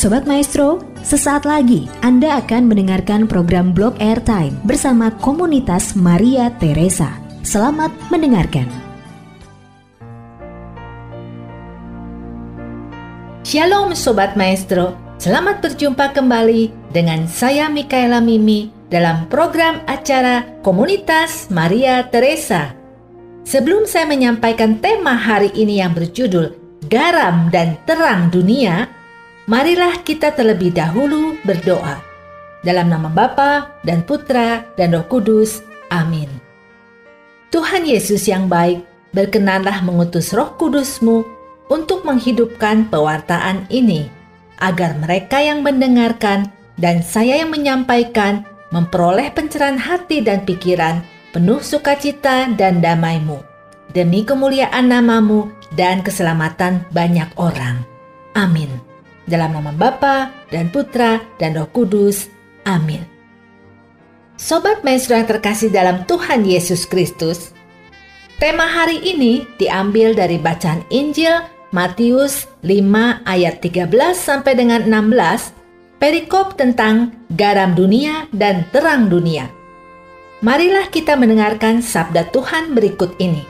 Sobat Maestro, sesaat lagi Anda akan mendengarkan program Blog Airtime bersama komunitas Maria Teresa. Selamat mendengarkan. Shalom Sobat Maestro, selamat berjumpa kembali dengan saya Mikaela Mimi dalam program acara Komunitas Maria Teresa. Sebelum saya menyampaikan tema hari ini yang berjudul Garam dan Terang Dunia, marilah kita terlebih dahulu berdoa. Dalam nama Bapa dan Putra dan Roh Kudus. Amin. Tuhan Yesus yang baik, berkenanlah mengutus roh kudusmu untuk menghidupkan pewartaan ini, agar mereka yang mendengarkan dan saya yang menyampaikan memperoleh pencerahan hati dan pikiran penuh sukacita dan damaimu, demi kemuliaan namamu dan keselamatan banyak orang. Amin. Dalam nama Bapa dan Putra dan Roh Kudus. Amin. Sobat Maestro yang terkasih dalam Tuhan Yesus Kristus, tema hari ini diambil dari bacaan Injil Matius 5 ayat 13 sampai dengan 16, perikop tentang garam dunia dan terang dunia. Marilah kita mendengarkan sabda Tuhan berikut ini.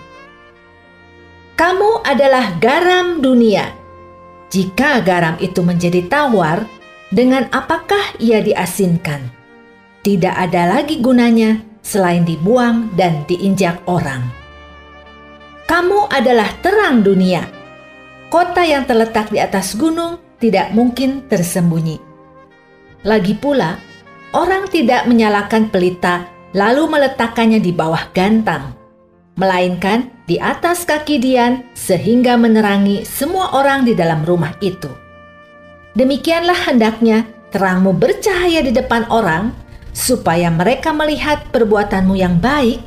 Kamu adalah garam dunia. Jika garam itu menjadi tawar, dengan apakah ia diasinkan? Tidak ada lagi gunanya selain dibuang dan diinjak orang. Kamu adalah terang dunia. Kota yang terletak di atas gunung tidak mungkin tersembunyi. Lagi pula, orang tidak menyalakan pelita lalu meletakkannya di bawah gantang, melainkan di atas kaki Dian sehingga menerangi semua orang di dalam rumah itu. Demikianlah hendaknya terangmu bercahaya di depan orang, supaya mereka melihat perbuatanmu yang baik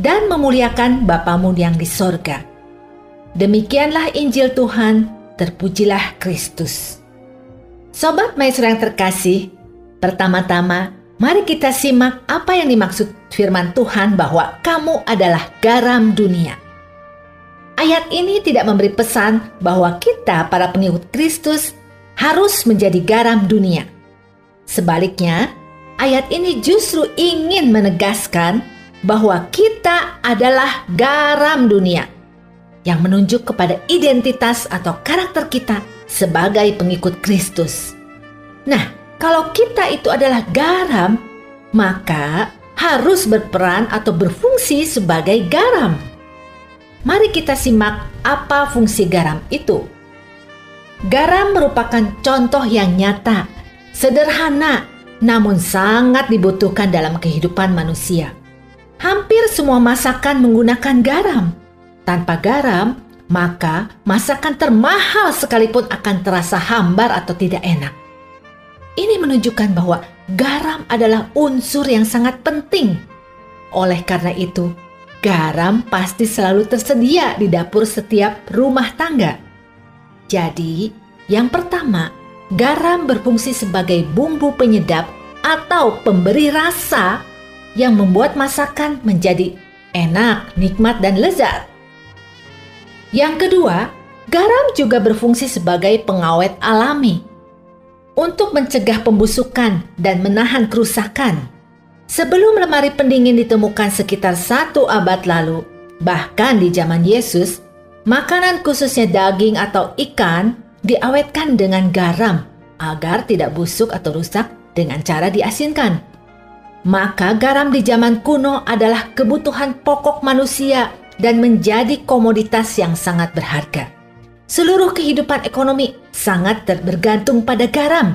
dan memuliakan Bapamu yang di sorga. Demikianlah Injil Tuhan, terpujilah Kristus. Sobat Maestro yang terkasih, pertama-tama mari kita simak apa yang dimaksud firman Tuhan bahwa kamu adalah garam dunia. Ayat ini tidak memberi pesan bahwa kita, para pengikut Kristus, harus menjadi garam dunia. Sebaliknya, ayat ini justru ingin menegaskan bahwa kita adalah garam dunia yang menunjuk kepada identitas atau karakter kita sebagai pengikut Kristus. Nah, kalau kita itu adalah garam, maka harus berperan atau berfungsi sebagai garam. Mari kita simak apa fungsi garam itu. Garam merupakan contoh yang nyata, sederhana, namun sangat dibutuhkan dalam kehidupan manusia. Hampir semua masakan menggunakan garam. Tanpa garam, maka masakan termahal sekalipun akan terasa hambar atau tidak enak. Ini menunjukkan bahwa garam adalah unsur yang sangat penting. Oleh karena itu, garam pasti selalu tersedia di dapur setiap rumah tangga. Jadi, yang pertama, garam berfungsi sebagai bumbu penyedap atau pemberi rasa yang membuat masakan menjadi enak, nikmat, dan lezat. Yang kedua, garam juga berfungsi sebagai pengawet alami untuk mencegah pembusukan dan menahan kerusakan. Sebelum lemari pendingin ditemukan sekitar satu abad lalu, bahkan di zaman Yesus, makanan khususnya daging atau ikan diawetkan dengan garam agar tidak busuk atau rusak dengan cara diasinkan. Maka garam di zaman kuno adalah kebutuhan pokok manusia dan menjadi komoditas yang sangat berharga. Seluruh kehidupan ekonomi sangat bergantung pada garam.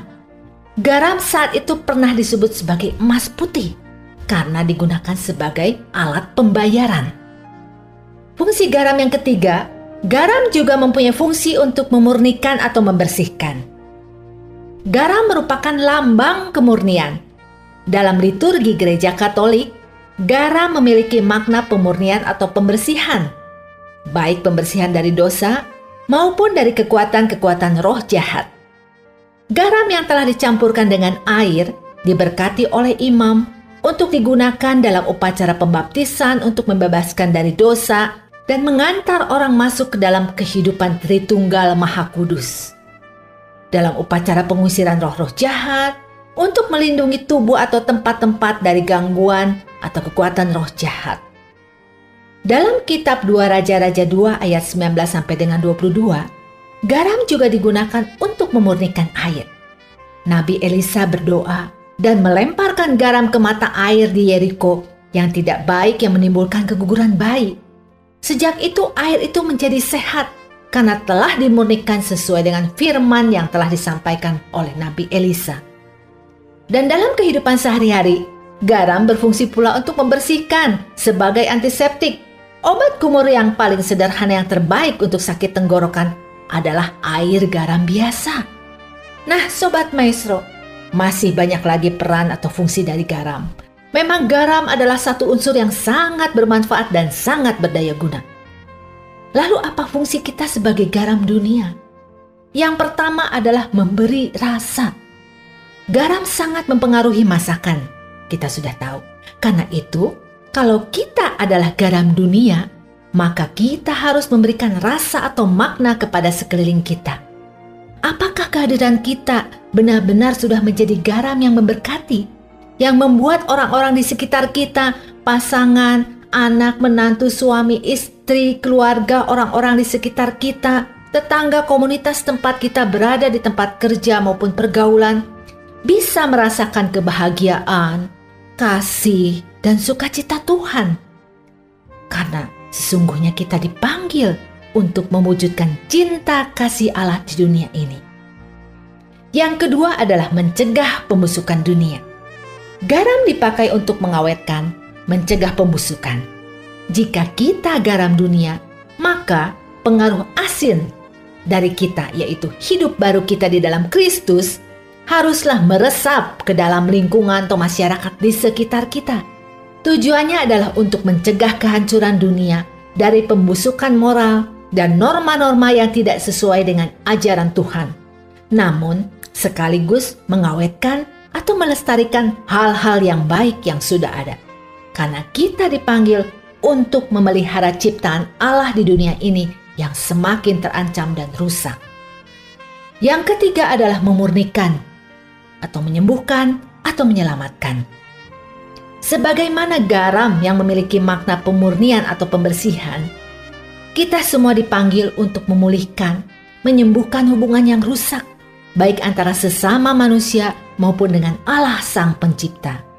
Garam saat itu pernah disebut sebagai emas putih karena digunakan sebagai alat pembayaran. Fungsi garam yang ketiga, garam juga mempunyai fungsi untuk memurnikan atau membersihkan. Garam merupakan lambang kemurnian. Dalam liturgi gereja Katolik, garam memiliki makna pemurnian atau pembersihan, baik pembersihan dari dosa maupun dari kekuatan-kekuatan roh jahat. Garam yang telah dicampurkan dengan air diberkati oleh imam untuk digunakan dalam upacara pembaptisan untuk membebaskan dari dosa dan mengantar orang masuk ke dalam kehidupan Tritunggal Maha Kudus. dalam upacara pengusiran roh-roh jahat, untuk melindungi tubuh atau tempat-tempat dari gangguan atau kekuatan roh jahat. Dalam kitab 2 Raja-Raja 2 ayat 19 sampai dengan 22, garam juga digunakan untuk memurnikan air. Nabi Elisa berdoa dan melemparkan garam ke mata air di Yeriko yang tidak baik yang menimbulkan keguguran bayi. Sejak itu air itu menjadi sehat karena telah dimurnikan sesuai dengan firman yang telah disampaikan oleh Nabi Elisa. Dan dalam kehidupan sehari-hari, garam berfungsi pula untuk membersihkan sebagai antiseptik. Obat kumur yang paling sederhana yang terbaik untuk sakit tenggorokan adalah air garam biasa. Nah, sobat maestro, masih banyak lagi peran atau fungsi dari garam. Memang garam adalah satu unsur yang sangat bermanfaat dan sangat berdaya guna. Lalu apa fungsi kita sebagai garam dunia? Yang pertama adalah memberi rasa. Garam sangat mempengaruhi masakan. Kita sudah tahu. Karena itu, kalau kita adalah garam dunia, maka kita harus memberikan rasa atau makna kepada sekeliling kita. Apakah kehadiran kita benar-benar sudah menjadi garam yang memberkati, yang membuat orang-orang di sekitar kita, pasangan, anak, menantu, suami, istri, keluarga, orang-orang di sekitar kita, tetangga, komunitas tempat kita berada di tempat kerja maupun pergaulan, bisa merasakan kebahagiaan, kasih, dan sukacita Tuhan. Karena sesungguhnya kita dipanggil untuk mewujudkan cinta kasih Allah di dunia ini. Yang kedua adalah mencegah pembusukan dunia. Garam dipakai untuk mengawetkan, mencegah pembusukan. Jika kita garam dunia, maka pengaruh asin dari kita, yaitu hidup baru kita di dalam Kristus, haruslah meresap ke dalam lingkungan atau masyarakat di sekitar kita. Tujuannya adalah untuk mencegah kehancuran dunia dari pembusukan moral dan norma-norma yang tidak sesuai dengan ajaran Tuhan. Namun, sekaligus mengawetkan atau melestarikan hal-hal yang baik yang sudah ada karena kita dipanggil untuk memelihara ciptaan Allah di dunia ini yang semakin terancam dan rusak. Yang ketiga adalah memurnikan atau menyembuhkan atau menyelamatkan. Sebagaimana garam yang memiliki makna pemurnian atau pembersihan, kita semua dipanggil untuk memulihkan, menyembuhkan hubungan yang rusak, baik antara sesama manusia maupun dengan Allah Sang Pencipta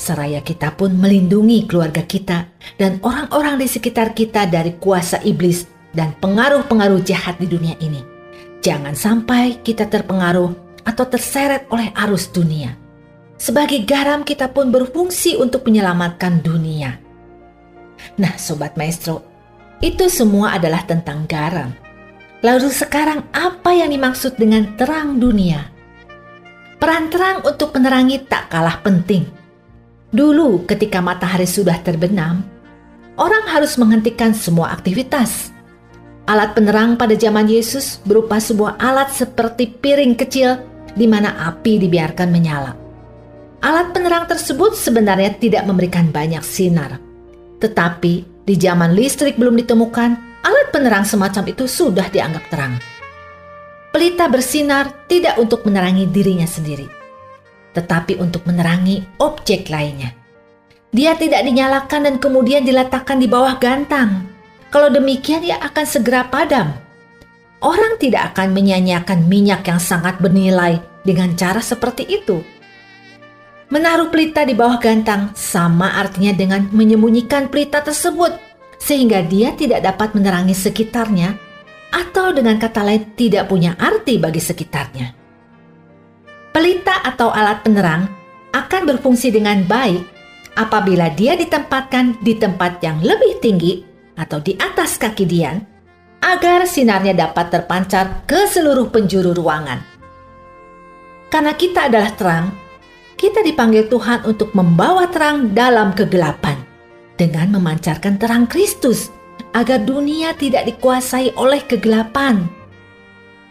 seraya kita pun melindungi keluarga kita dan orang-orang di sekitar kita dari kuasa iblis dan pengaruh-pengaruh jahat di dunia ini. Jangan sampai kita terpengaruh atau terseret oleh arus dunia. Sebagai garam kita pun berfungsi untuk menyelamatkan dunia. Nah Sobat Maestro, itu semua adalah tentang garam. Lalu sekarang apa yang dimaksud dengan terang dunia? Peran terang untuk menerangi tak kalah penting Dulu, ketika matahari sudah terbenam, orang harus menghentikan semua aktivitas. Alat penerang pada zaman Yesus berupa sebuah alat seperti piring kecil di mana api dibiarkan menyala. Alat penerang tersebut sebenarnya tidak memberikan banyak sinar, tetapi di zaman listrik belum ditemukan, alat penerang semacam itu sudah dianggap terang. Pelita bersinar tidak untuk menerangi dirinya sendiri, tetapi untuk menerangi objek lainnya. Dia tidak dinyalakan dan kemudian diletakkan di bawah gantang. Kalau demikian, ia akan segera padam. Orang tidak akan menyanyiakan minyak yang sangat bernilai dengan cara seperti itu. Menaruh pelita di bawah gantang sama artinya dengan menyembunyikan pelita tersebut, sehingga dia tidak dapat menerangi sekitarnya, atau dengan kata lain, tidak punya arti bagi sekitarnya. Pelita atau alat penerang akan berfungsi dengan baik apabila dia ditempatkan di tempat yang lebih tinggi atau di atas kaki Dian agar sinarnya dapat terpancar ke seluruh penjuru ruangan. Karena kita adalah terang, kita dipanggil Tuhan untuk membawa terang dalam kegelapan dengan memancarkan terang Kristus agar dunia tidak dikuasai oleh kegelapan.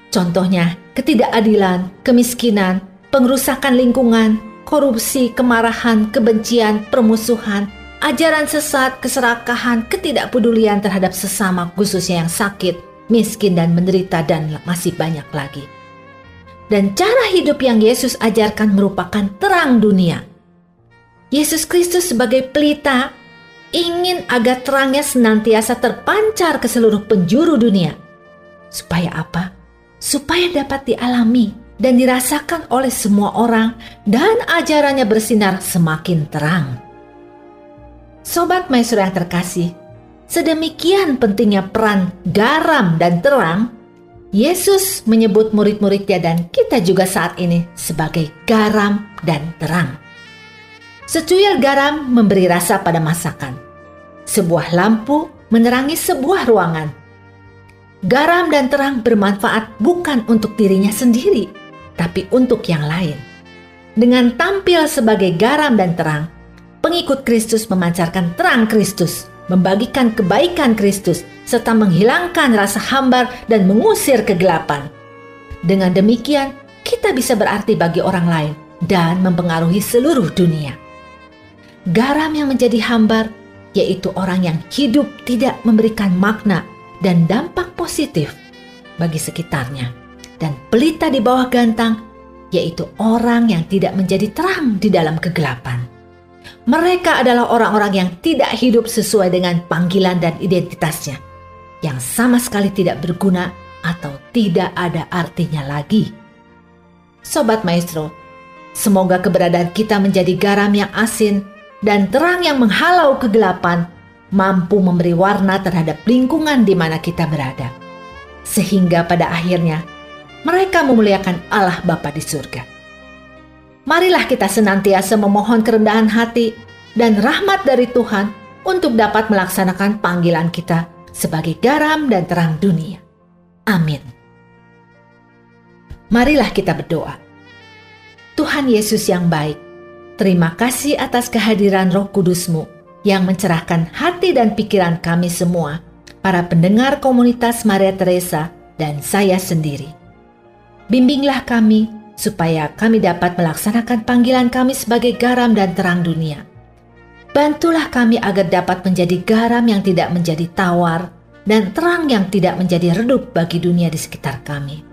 Contohnya, ketidakadilan, kemiskinan, pengerusakan lingkungan, korupsi, kemarahan, kebencian, permusuhan, ajaran sesat, keserakahan, ketidakpedulian terhadap sesama khususnya yang sakit, miskin dan menderita dan masih banyak lagi. Dan cara hidup yang Yesus ajarkan merupakan terang dunia. Yesus Kristus sebagai pelita ingin agar terangnya senantiasa terpancar ke seluruh penjuru dunia. Supaya apa? Supaya dapat dialami dan dirasakan oleh semua orang dan ajarannya bersinar semakin terang. Sobat Maestro yang terkasih, sedemikian pentingnya peran garam dan terang Yesus menyebut murid-muridnya dan kita juga saat ini sebagai garam dan terang. Secuil garam memberi rasa pada masakan. Sebuah lampu menerangi sebuah ruangan. Garam dan terang bermanfaat bukan untuk dirinya sendiri, tapi untuk yang lain. Dengan tampil sebagai garam dan terang, pengikut Kristus memancarkan terang Kristus, membagikan kebaikan Kristus, serta menghilangkan rasa hambar dan mengusir kegelapan. Dengan demikian, kita bisa berarti bagi orang lain dan mempengaruhi seluruh dunia. Garam yang menjadi hambar yaitu orang yang hidup tidak memberikan makna dan dampak positif bagi sekitarnya, dan pelita di bawah gantang yaitu orang yang tidak menjadi terang di dalam kegelapan. Mereka adalah orang-orang yang tidak hidup sesuai dengan panggilan dan identitasnya, yang sama sekali tidak berguna atau tidak ada artinya lagi. Sobat Maestro, semoga keberadaan kita menjadi garam yang asin dan terang yang menghalau kegelapan mampu memberi warna terhadap lingkungan di mana kita berada. Sehingga pada akhirnya mereka memuliakan Allah Bapa di surga. Marilah kita senantiasa memohon kerendahan hati dan rahmat dari Tuhan untuk dapat melaksanakan panggilan kita sebagai garam dan terang dunia. Amin. Marilah kita berdoa. Tuhan Yesus yang baik, Terima kasih atas kehadiran roh kudusmu yang mencerahkan hati dan pikiran kami semua, para pendengar komunitas Maria Teresa dan saya sendiri. Bimbinglah kami supaya kami dapat melaksanakan panggilan kami sebagai garam dan terang dunia. Bantulah kami agar dapat menjadi garam yang tidak menjadi tawar dan terang yang tidak menjadi redup bagi dunia di sekitar kami.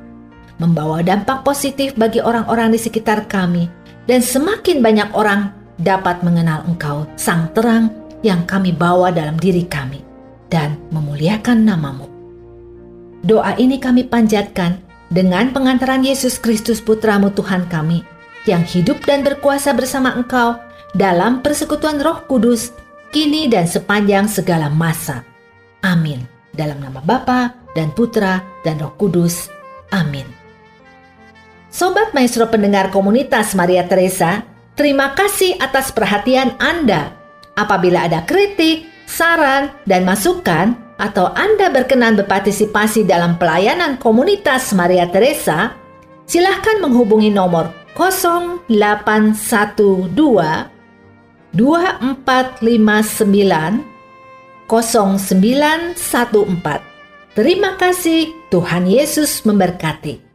Membawa dampak positif bagi orang-orang di sekitar kami dan semakin banyak orang dapat mengenal Engkau, Sang Terang yang kami bawa dalam diri kami, dan memuliakan namamu. Doa ini kami panjatkan dengan pengantaran Yesus Kristus Putramu Tuhan kami, yang hidup dan berkuasa bersama Engkau dalam persekutuan roh kudus, kini dan sepanjang segala masa. Amin. Dalam nama Bapa dan Putra dan Roh Kudus. Amin. Sobat Maestro pendengar komunitas Maria Teresa, terima kasih atas perhatian Anda. Apabila ada kritik, saran, dan masukan, atau Anda berkenan berpartisipasi dalam pelayanan komunitas Maria Teresa, silahkan menghubungi nomor 0812 2459 0914. Terima kasih, Tuhan Yesus memberkati.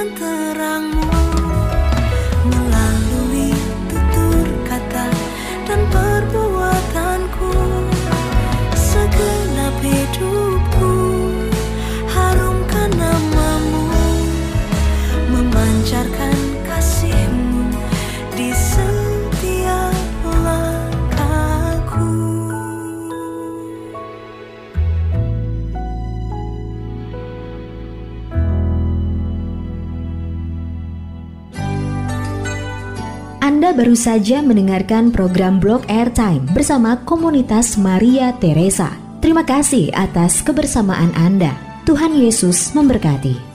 Garam baru saja mendengarkan program Blog Airtime bersama komunitas Maria Teresa. Terima kasih atas kebersamaan Anda. Tuhan Yesus memberkati.